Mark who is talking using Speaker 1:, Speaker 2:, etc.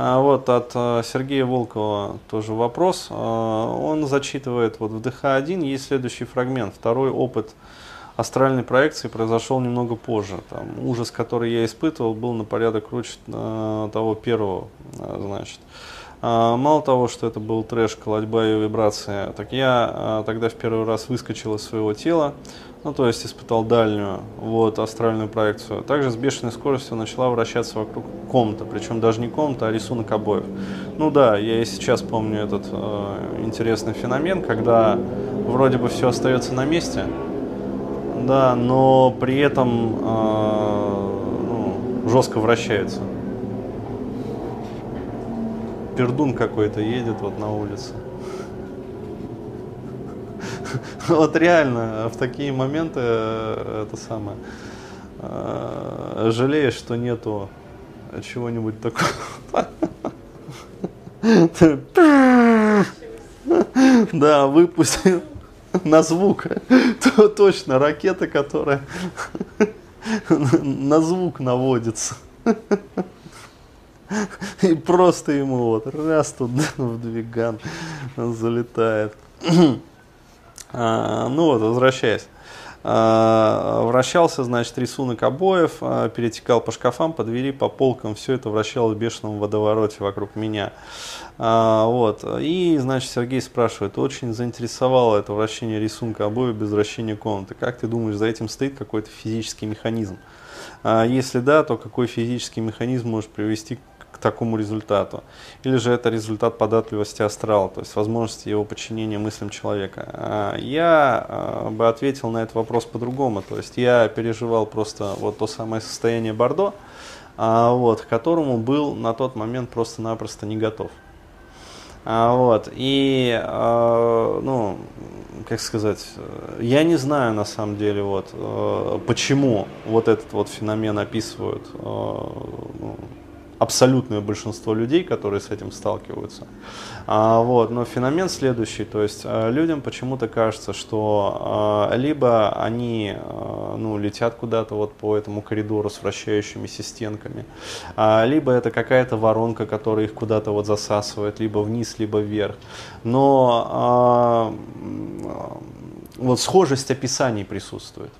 Speaker 1: А, вот от э, Сергея Волкова тоже вопрос. А, он зачитывает, вот в ДХ-1 есть следующий фрагмент. Второй опыт астральной проекции произошел немного позже. Там, ужас, который я испытывал, был на порядок круче э, того первого. Э, значит. А, мало того, что это был трэш, колодьба и вибрация, так я а, тогда в первый раз выскочил из своего тела, ну то есть испытал дальнюю вот, астральную проекцию. Также с бешеной скоростью начала вращаться вокруг комната, причем даже не комната, а рисунок обоев. Ну да, я и сейчас помню этот э, интересный феномен, когда вроде бы все остается на месте, да, но при этом э, ну, жестко вращается пердун какой-то едет вот на улице. Вот реально, в такие моменты э, это самое. Э, жалеешь, что нету чего-нибудь такого. Да, выпустил на звук. Точно, ракета, которая на звук наводится. И просто ему вот раз туда в двиган залетает. А, ну вот, возвращаясь. А, вращался, значит, рисунок обоев, а, перетекал по шкафам, по двери, по полкам, все это вращалось в бешеном водовороте вокруг меня. Вот. И, значит, Сергей спрашивает, очень заинтересовало это вращение рисунка обоев без вращения комнаты. Как ты думаешь, за этим стоит какой-то физический механизм? Если да, то какой физический механизм может привести такому результату. Или же это результат податливости астрала, то есть возможности его подчинения мыслям человека. А, я а, бы ответил на этот вопрос по-другому. То есть я переживал просто вот то самое состояние Бордо, а, вот, к которому был на тот момент просто-напросто не готов. Вот. И, ну, как сказать, я не знаю на самом деле, вот, почему вот этот вот феномен описывают ну, абсолютное большинство людей, которые с этим сталкиваются. А, вот, но феномен следующий, то есть а, людям почему-то кажется, что а, либо они а, ну, летят куда-то вот по этому коридору с вращающимися стенками, а, либо это какая-то воронка, которая их куда-то вот засасывает, либо вниз, либо вверх. Но а, вот схожесть описаний присутствует.